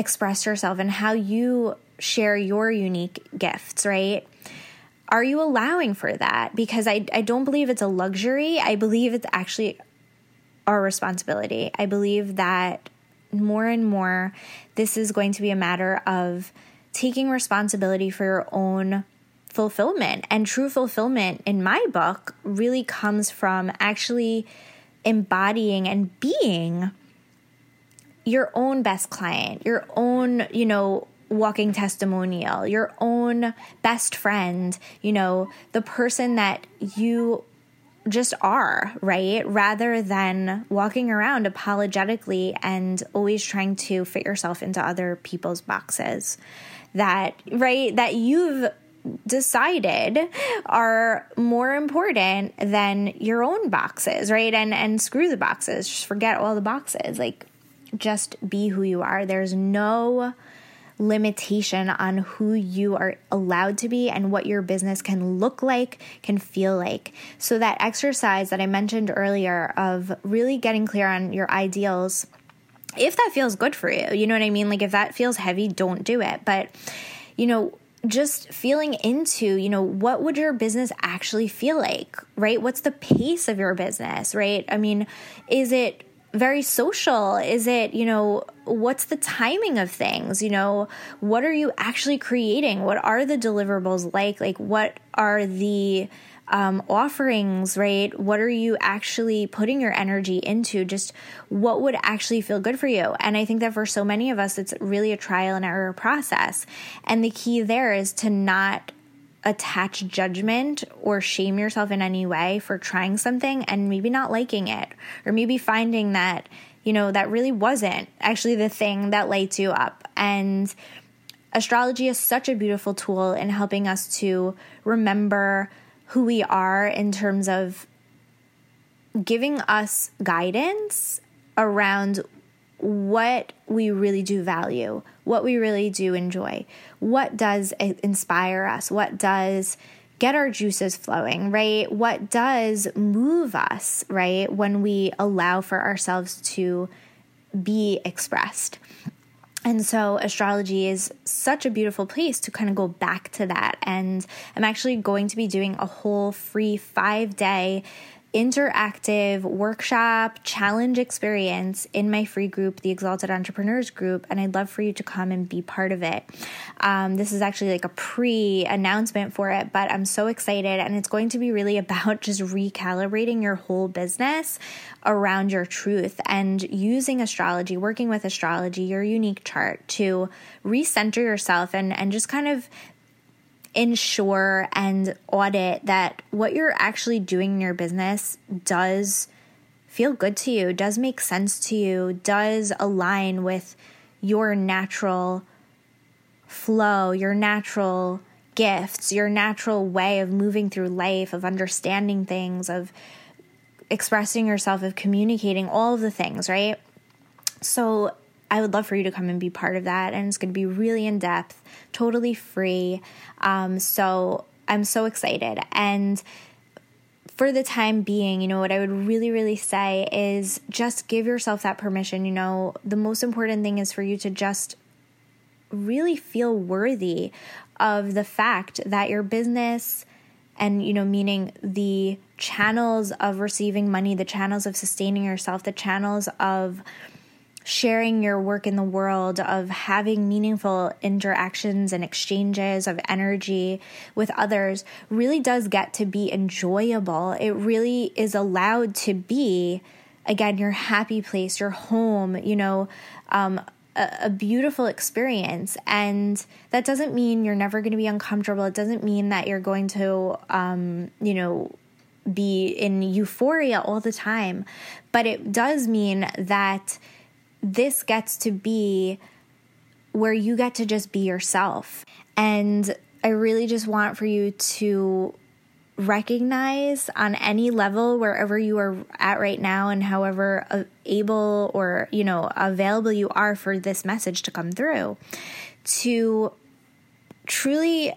express yourself and how you share your unique gifts, right? are you allowing for that? Because I, I don't believe it's a luxury. I believe it's actually our responsibility. I believe that more and more this is going to be a matter of taking responsibility for your own fulfillment. And true fulfillment in my book really comes from actually embodying and being your own best client, your own, you know, walking testimonial, your own best friend, you know, the person that you just are, right? Rather than walking around apologetically and always trying to fit yourself into other people's boxes. That, right? That you've decided are more important than your own boxes, right? And and screw the boxes. Just forget all the boxes. Like just be who you are. There's no limitation on who you are allowed to be and what your business can look like, can feel like. So, that exercise that I mentioned earlier of really getting clear on your ideals, if that feels good for you, you know what I mean? Like, if that feels heavy, don't do it. But, you know, just feeling into, you know, what would your business actually feel like, right? What's the pace of your business, right? I mean, is it very social? Is it, you know, what's the timing of things? You know, what are you actually creating? What are the deliverables like? Like, what are the um, offerings, right? What are you actually putting your energy into? Just what would actually feel good for you? And I think that for so many of us, it's really a trial and error process. And the key there is to not attach judgment or shame yourself in any way for trying something and maybe not liking it or maybe finding that you know that really wasn't actually the thing that lights you up. And astrology is such a beautiful tool in helping us to remember who we are in terms of giving us guidance around what we really do value, what we really do enjoy, what does inspire us, what does get our juices flowing, right? What does move us, right? When we allow for ourselves to be expressed. And so, astrology is such a beautiful place to kind of go back to that. And I'm actually going to be doing a whole free five day interactive workshop challenge experience in my free group, the Exalted Entrepreneurs Group, and I'd love for you to come and be part of it. Um, this is actually like a pre announcement for it, but I'm so excited, and it's going to be really about just recalibrating your whole business around your truth and using astrology, working with astrology, your unique chart to recenter yourself and, and just kind of ensure and audit that what you're actually doing in your business does feel good to you, does make sense to you, does align with your natural flow, your natural gifts, your natural way of moving through life, of understanding things, of expressing yourself, of communicating, all of the things, right? So I would love for you to come and be part of that. And it's going to be really in depth, totally free. Um, so I'm so excited. And for the time being, you know, what I would really, really say is just give yourself that permission. You know, the most important thing is for you to just really feel worthy of the fact that your business and, you know, meaning the channels of receiving money, the channels of sustaining yourself, the channels of sharing your work in the world, of having meaningful interactions and exchanges of energy with others really does get to be enjoyable. It really is allowed to be, again, your happy place, your home, you know, um, a, beautiful experience. And that doesn't mean you're never going to be uncomfortable. It doesn't mean that you're going to, um, you know, be in euphoria all the time. But it does mean that this gets to be where you get to just be yourself. And I really just want for you to recognize on any level wherever you are at right now and however uh, able or you know available you are for this message to come through to truly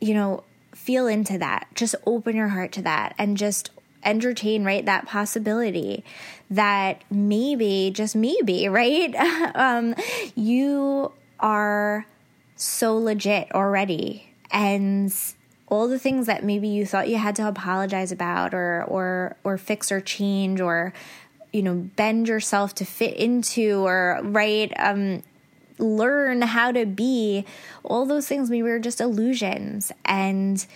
you know feel into that just open your heart to that and just entertain, right, that possibility that maybe, just maybe, right, um, you are so legit already. And all the things that maybe you thought you had to apologize about or or or fix or change or you know bend yourself to fit into or right um learn how to be all those things maybe were just illusions and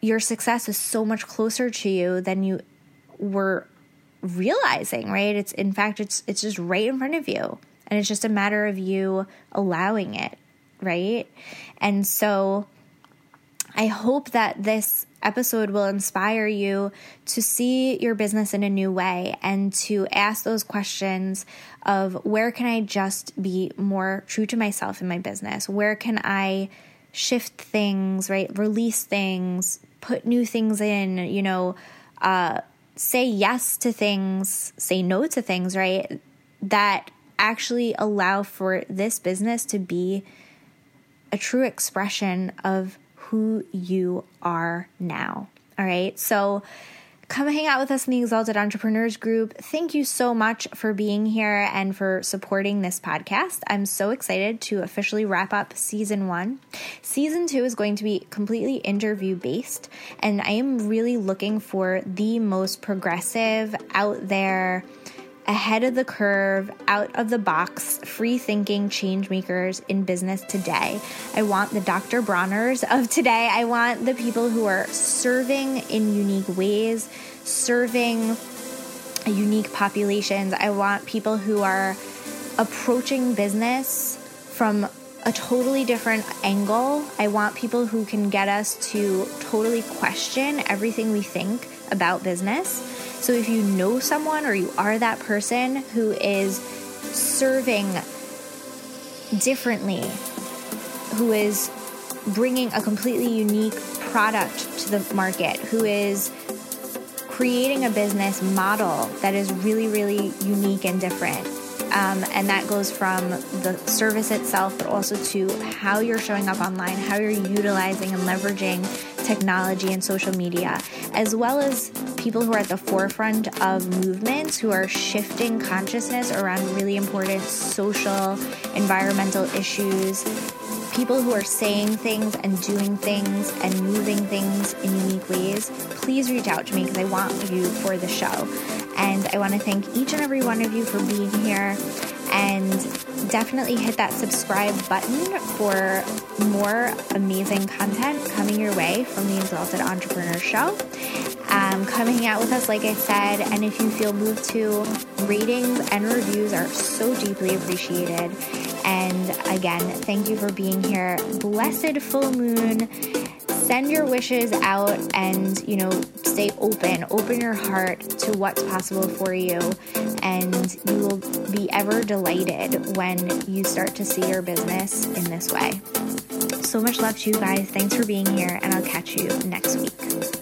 your success is so much closer to you than you were realizing, right? It's in fact it's it's just right in front of you. And it's just a matter of you allowing it, right? And so I hope that this episode will inspire you to see your business in a new way and to ask those questions of where can I just be more true to myself in my business? Where can I shift things, right? Release things, put new things in, you know, uh, say yes to things, say no to things, right? That actually allow for this business to be a true expression of who you are now. All right. So, come hang out with us in the Exalted Entrepreneurs Group. Thank you so much for being here and for supporting this podcast. I'm so excited to officially wrap up season one. Season two is going to be completely interview based, and I am really looking for the most progressive, out there, ahead of the curve, out of the box, free thinking change makers in business today. I want the Dr. Bronners of today. I want the people who are serving in unique ways, serving unique populations. I want people who are approaching business from a totally different angle. I want people who can get us to totally question everything we think about business so if you know someone or you are that person who is serving differently, who is bringing a completely unique product to the market, who is creating a business model that is really, really unique and different. Um, and that goes from the service itself, but also to how you're showing up online, how you're utilizing and leveraging technology and social media, as well as people who are at the forefront of movements who are shifting consciousness around really important social, environmental issues. People who are saying things and doing things and moving things in unique ways, please reach out to me because I want you for the show. And I want to thank each and every one of you for being here and definitely hit that subscribe button for more amazing content coming your way from the Exalted Entrepreneur Show. Um, come hang out with us, like I said, and if you feel moved to, ratings and reviews are so deeply appreciated. And again, thank you for being here. Blessed full moon send your wishes out and, you know, stay open. Open your heart to what's possible for you. And you will be ever delighted when you start to see your business in this way. So much love to you guys. Thanks for being here, and I'll catch you next week.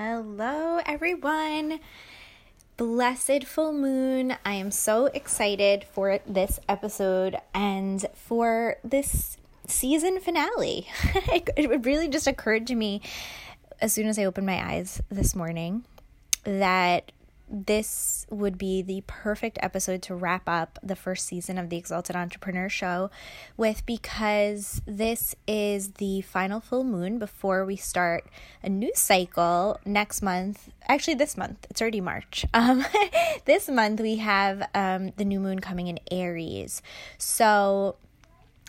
Hello, everyone. Blessed full moon. I am so excited for this episode and for this season finale. it really just occurred to me as soon as I opened my eyes this morning that this would be the perfect episode to wrap up the first season of the Exalted Entrepreneur Show with because this is the final full moon before we start a new cycle next month. Actually, this month, it's already March. Um, this month, we have um, the new moon coming in Aries. So,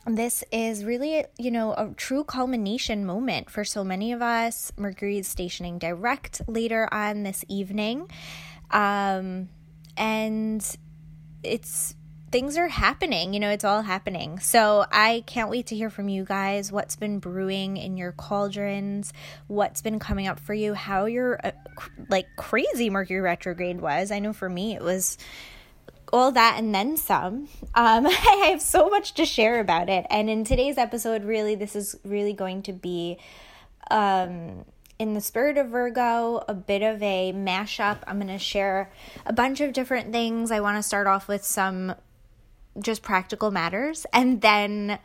this is really, you know, a true culmination moment for so many of us. Mercury is stationing direct later on this evening. Um, and it's things are happening, you know, it's all happening. So I can't wait to hear from you guys what's been brewing in your cauldrons, what's been coming up for you, how your uh, cr- like crazy Mercury retrograde was. I know for me it was all that and then some. Um, I have so much to share about it. And in today's episode, really, this is really going to be um, in the spirit of Virgo, a bit of a mashup. I'm going to share a bunch of different things. I want to start off with some just practical matters and then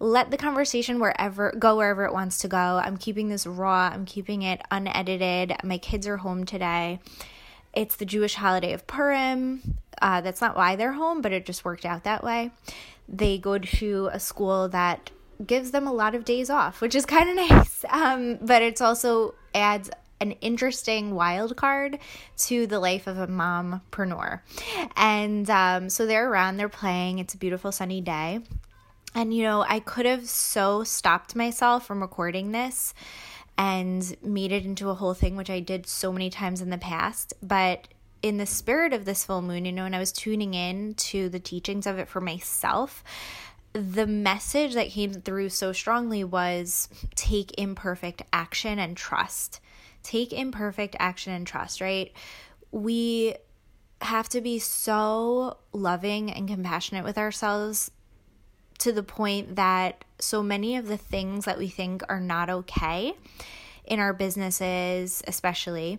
let the conversation wherever go wherever it wants to go. I'm keeping this raw. I'm keeping it unedited. My kids are home today. It's the Jewish holiday of Purim. Uh, that's not why they're home, but it just worked out that way. They go to a school that gives them a lot of days off, which is kind of nice. Um, but it's also adds an interesting wild card to the life of a mompreneur. And um, so they're around, they're playing. It's a beautiful sunny day. And you know, I could have so stopped myself from recording this and made it into a whole thing, which I did so many times in the past. But in the spirit of this full moon, you know, and I was tuning in to the teachings of it for myself, the message that came through so strongly was take imperfect action and trust. Take imperfect action and trust, right? We have to be so loving and compassionate with ourselves to the point that so many of the things that we think are not okay in our businesses, especially,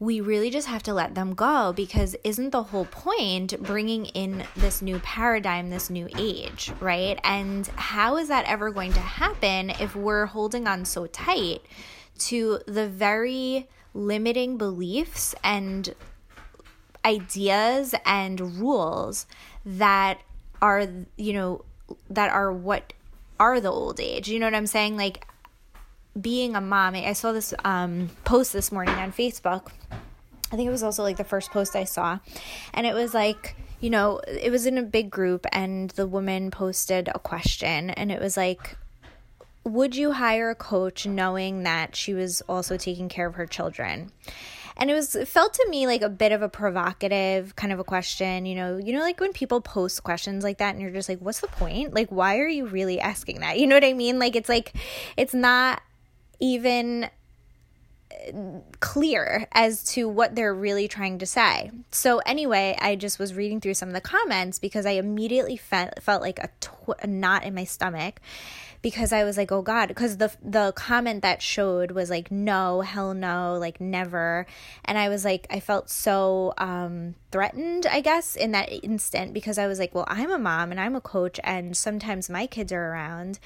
we really just have to let them go because isn't the whole point bringing in this new paradigm, this new age, right? And how is that ever going to happen if we're holding on so tight to the very limiting beliefs and ideas and rules that are, you know, that are what are the old age? You know what I'm saying? Like, being a mom, I saw this um, post this morning on Facebook. I think it was also like the first post I saw. And it was like, you know, it was in a big group, and the woman posted a question, and it was like, would you hire a coach knowing that she was also taking care of her children? and it was it felt to me like a bit of a provocative kind of a question you know you know like when people post questions like that and you're just like what's the point like why are you really asking that you know what i mean like it's like it's not even clear as to what they're really trying to say. So anyway, I just was reading through some of the comments because I immediately felt felt like a, tw- a knot in my stomach because I was like, oh God, because the the comment that showed was like, no, hell no, like never, and I was like, I felt so um, threatened, I guess, in that instant because I was like, well, I'm a mom and I'm a coach, and sometimes my kids are around,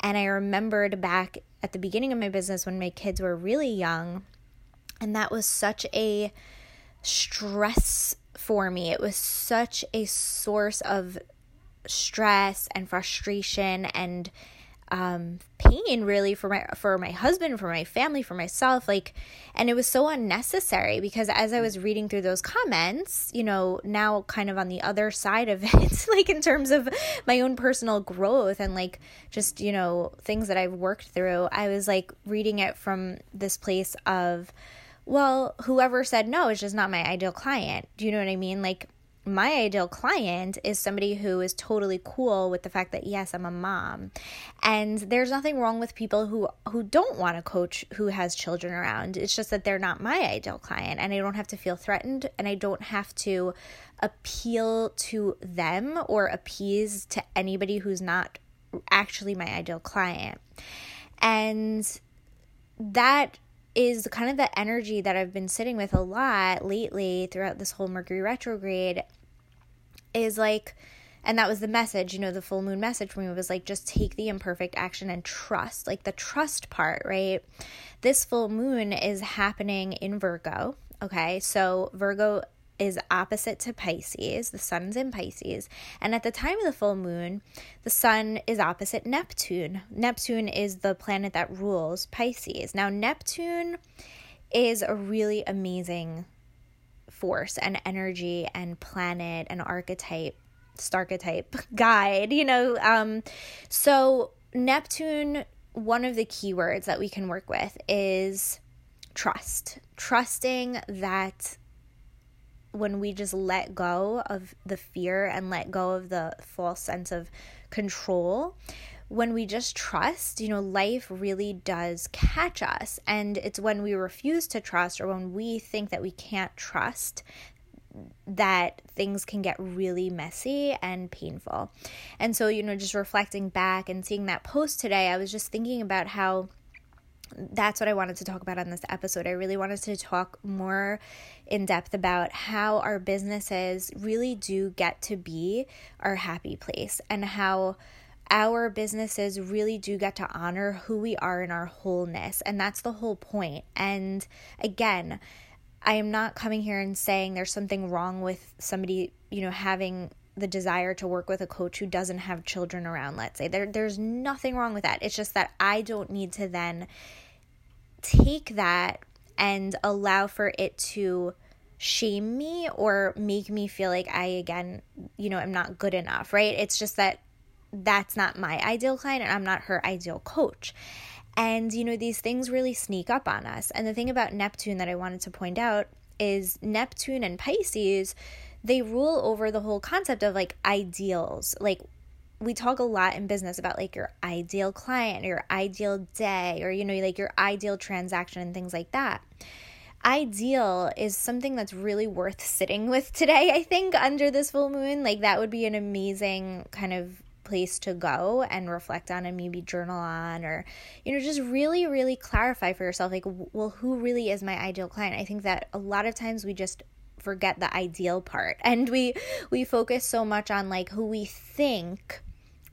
and I remembered back at the beginning of my business when my kids were really young, and that was such a stress for me. It was such a source of stress and frustration and um, pain really for my for my husband for my family for myself like and it was so unnecessary because as i was reading through those comments you know now kind of on the other side of it like in terms of my own personal growth and like just you know things that i've worked through i was like reading it from this place of well whoever said no is just not my ideal client. Do you know what i mean? Like my ideal client is somebody who is totally cool with the fact that yes i'm a mom. And there's nothing wrong with people who who don't want a coach who has children around. It's just that they're not my ideal client and i don't have to feel threatened and i don't have to appeal to them or appease to anybody who's not actually my ideal client. And that is kind of the energy that I've been sitting with a lot lately throughout this whole Mercury retrograde is like and that was the message, you know, the full moon message for me was like just take the imperfect action and trust, like the trust part, right? This full moon is happening in Virgo, okay? So Virgo is opposite to Pisces. The sun's in Pisces. And at the time of the full moon, the sun is opposite Neptune. Neptune is the planet that rules Pisces. Now, Neptune is a really amazing force and energy and planet and archetype, starchetype guide, you know. Um, so, Neptune, one of the keywords that we can work with is trust. Trusting that when we just let go of the fear and let go of the false sense of control, when we just trust, you know, life really does catch us. And it's when we refuse to trust or when we think that we can't trust that things can get really messy and painful. And so, you know, just reflecting back and seeing that post today, I was just thinking about how that's what I wanted to talk about on this episode. I really wanted to talk more in depth about how our businesses really do get to be our happy place and how our businesses really do get to honor who we are in our wholeness. And that's the whole point. And again, I am not coming here and saying there's something wrong with somebody, you know, having the desire to work with a coach who doesn't have children around, let's say. There there's nothing wrong with that. It's just that I don't need to then take that and allow for it to shame me or make me feel like I again, you know, am not good enough, right? It's just that that's not my ideal client and I'm not her ideal coach. And you know, these things really sneak up on us. And the thing about Neptune that I wanted to point out is Neptune and Pisces they rule over the whole concept of like ideals. Like we talk a lot in business about like your ideal client or your ideal day or you know like your ideal transaction and things like that ideal is something that's really worth sitting with today i think under this full moon like that would be an amazing kind of place to go and reflect on and maybe journal on or you know just really really clarify for yourself like well who really is my ideal client? I think that a lot of times we just forget the ideal part and we we focus so much on like who we think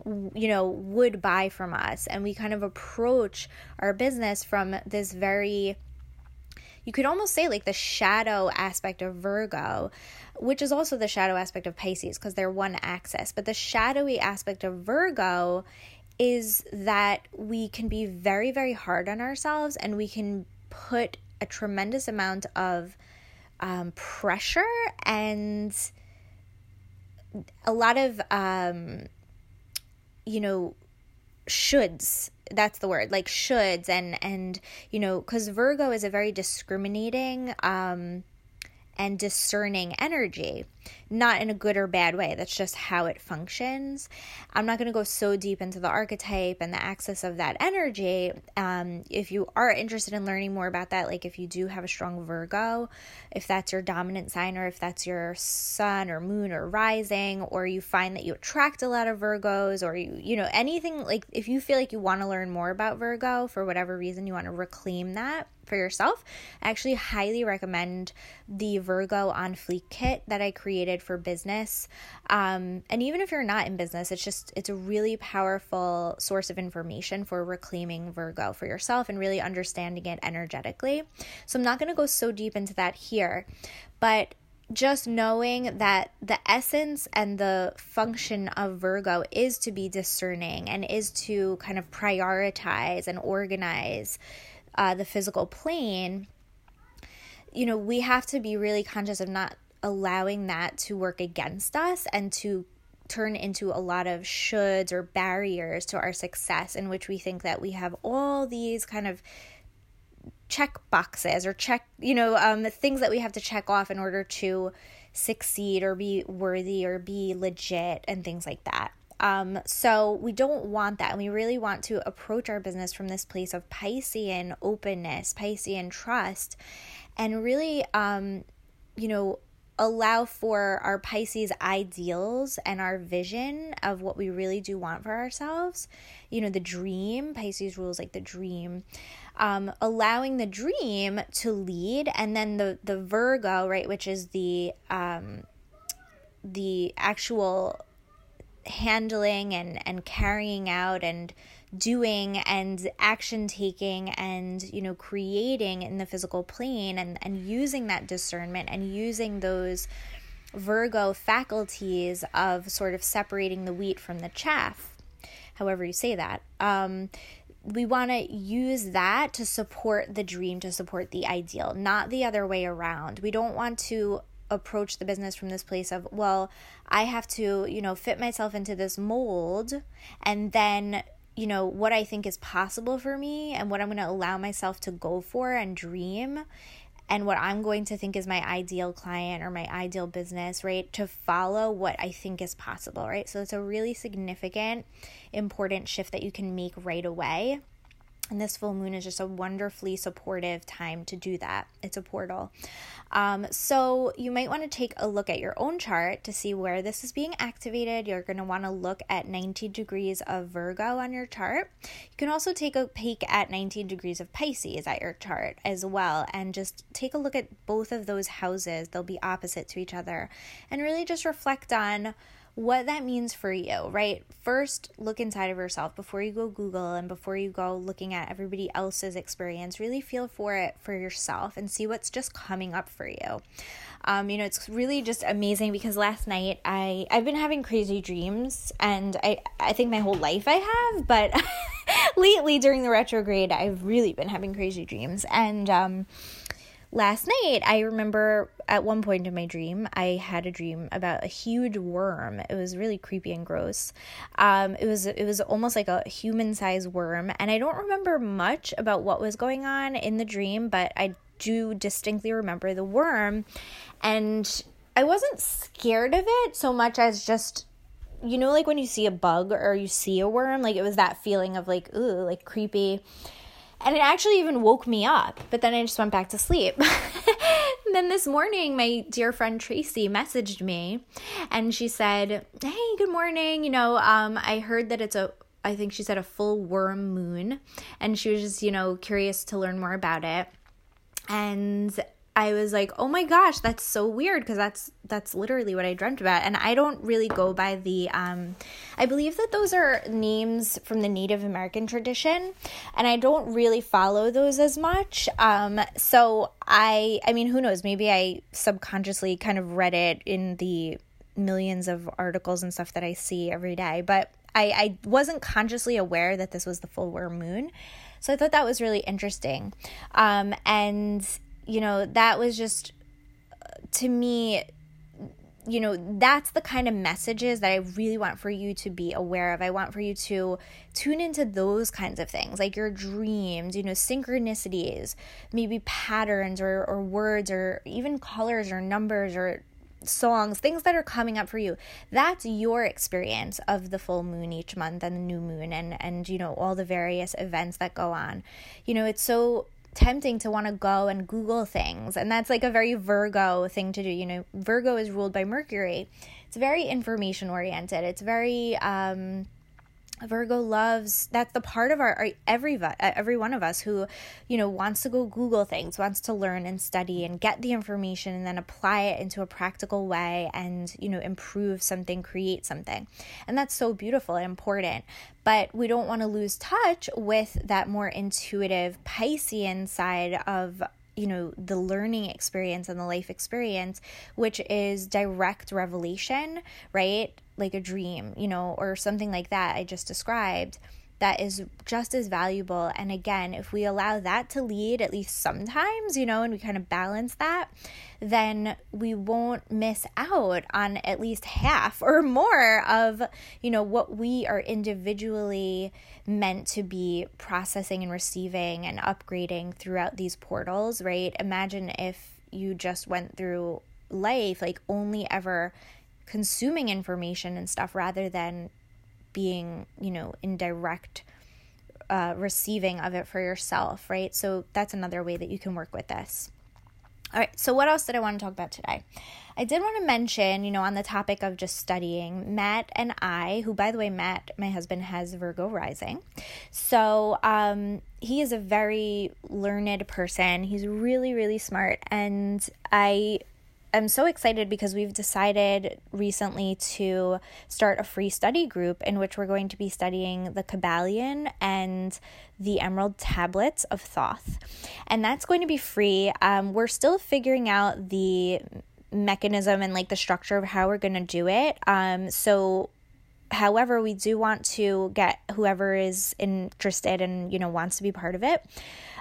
you know would buy from us. And we kind of approach our business from this very you could almost say like the shadow aspect of Virgo, which is also the shadow aspect of Pisces because they're one axis. But the shadowy aspect of Virgo is that we can be very, very hard on ourselves and we can put a tremendous amount of um, pressure and a lot of, um, you know, shoulds that's the word like shoulds and and you know because virgo is a very discriminating um and discerning energy not in a good or bad way. That's just how it functions. I'm not going to go so deep into the archetype and the axis of that energy. Um, if you are interested in learning more about that, like if you do have a strong Virgo, if that's your dominant sign, or if that's your sun or moon or rising, or you find that you attract a lot of Virgos, or you, you know, anything like if you feel like you want to learn more about Virgo for whatever reason, you want to reclaim that for yourself, I actually highly recommend the Virgo on Fleek kit that I created for business. Um, and even if you're not in business, it's just, it's a really powerful source of information for reclaiming Virgo for yourself and really understanding it energetically. So I'm not going to go so deep into that here, but just knowing that the essence and the function of Virgo is to be discerning and is to kind of prioritize and organize uh, the physical plane, you know, we have to be really conscious of not allowing that to work against us and to turn into a lot of shoulds or barriers to our success in which we think that we have all these kind of check boxes or check you know um, things that we have to check off in order to succeed or be worthy or be legit and things like that um, so we don't want that. And we really want to approach our business from this place of Piscean openness, Piscean trust, and really, um, you know, allow for our Pisces ideals and our vision of what we really do want for ourselves. You know, the dream, Pisces rules like the dream. Um, allowing the dream to lead, and then the the Virgo, right, which is the um, the actual handling and and carrying out and doing and action taking and you know creating in the physical plane and and using that discernment and using those virgo faculties of sort of separating the wheat from the chaff however you say that um we want to use that to support the dream to support the ideal not the other way around. We don't want to approach the business from this place of well i have to you know fit myself into this mold and then you know, what I think is possible for me and what I'm going to allow myself to go for and dream and what I'm going to think is my ideal client or my ideal business, right? To follow what I think is possible, right? So it's a really significant, important shift that you can make right away. And this full moon is just a wonderfully supportive time to do that. It's a portal. Um, so you might want to take a look at your own chart to see where this is being activated. You're going to want to look at 90 degrees of Virgo on your chart. You can also take a peek at 19 degrees of Pisces at your chart as well and just take a look at both of those houses. They'll be opposite to each other and really just reflect on what that means for you, right? First, look inside of yourself before you go Google and before you go looking at everybody else's experience. Really feel for it for yourself and see what's just coming up for you. Um, you know, it's really just amazing because last night I I've been having crazy dreams, and I I think my whole life I have, but lately during the retrograde I've really been having crazy dreams, and um, last night i remember at one point in my dream i had a dream about a huge worm. It was really creepy and gross. Um, it was it was almost like a human sized worm and i don't remember much about what was going on in the dream but i do distinctly remember the worm and i wasn't scared of it so much as just you know like when you see a bug or you see a worm like it was that feeling of like ooh like creepy and it actually even woke me up, but then I just went back to sleep. then this morning, my dear friend Tracy messaged me and she said, Hey, good morning. You know, um, I heard that it's a I think she said a full worm moon, and she was just, you know, curious to learn more about it. And I was like, "Oh my gosh, that's so weird because that's that's literally what I dreamt about." And I don't really go by the um I believe that those are names from the Native American tradition, and I don't really follow those as much. Um so I I mean, who knows, maybe I subconsciously kind of read it in the millions of articles and stuff that I see every day, but I I wasn't consciously aware that this was the full moon. So I thought that was really interesting. Um and you know, that was just uh, to me you know, that's the kind of messages that I really want for you to be aware of. I want for you to tune into those kinds of things, like your dreams, you know, synchronicities, maybe patterns or, or words or even colors or numbers or songs, things that are coming up for you. That's your experience of the full moon each month and the new moon and and you know all the various events that go on. You know, it's so tempting to want to go and Google things. And that's like a very Virgo thing to do. You know, Virgo is ruled by Mercury. It's very information oriented. It's very um Virgo loves that's the part of our, every uh, every one of us who you know wants to go google things wants to learn and study and get the information and then apply it into a practical way and you know improve something create something. And that's so beautiful and important. But we don't want to lose touch with that more intuitive piscean side of you know the learning experience and the life experience which is direct revelation right like a dream, you know, or something like that I just described, that is just as valuable. And again, if we allow that to lead at least sometimes, you know, and we kind of balance that, then we won't miss out on at least half or more of, you know, what we are individually meant to be processing and receiving and upgrading throughout these portals, right? Imagine if you just went through life like only ever consuming information and stuff rather than being, you know, in direct uh, receiving of it for yourself, right? So that's another way that you can work with this. All right, so what else did I want to talk about today? I did want to mention, you know, on the topic of just studying, Matt and I, who, by the way, Matt, my husband, has Virgo rising. So um, he is a very learned person. He's really, really smart. And I am so excited because we've decided recently to start a free study group in which we're going to be studying the Kybalion and the Emerald Tablets of Thoth. And that's going to be free. Um, we're still figuring out the mechanism and like the structure of how we're going to do it. Um, so however we do want to get whoever is interested and you know wants to be part of it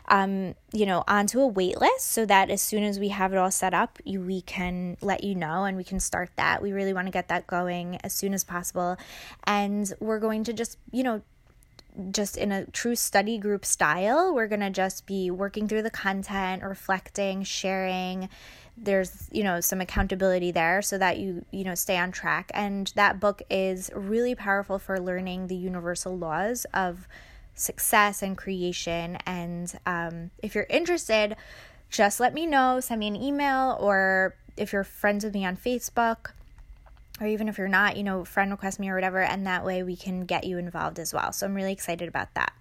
um, you know onto a wait list so that as soon as we have it all set up you, we can let you know and we can start that. We really want to get that going as soon as possible. And we're going to just you know just in a true study group style we're going to just be working through the content reflecting sharing. There's you know some accountability there so that you you know stay on track. And that book is really powerful for learning the universal laws of success and creation. And um, if you're interested just let me know. Send me an email or if you're friends with me on facebook or even if you're not you know friend request me or whatever. And that way we can get you involved as well. So i'm really excited about that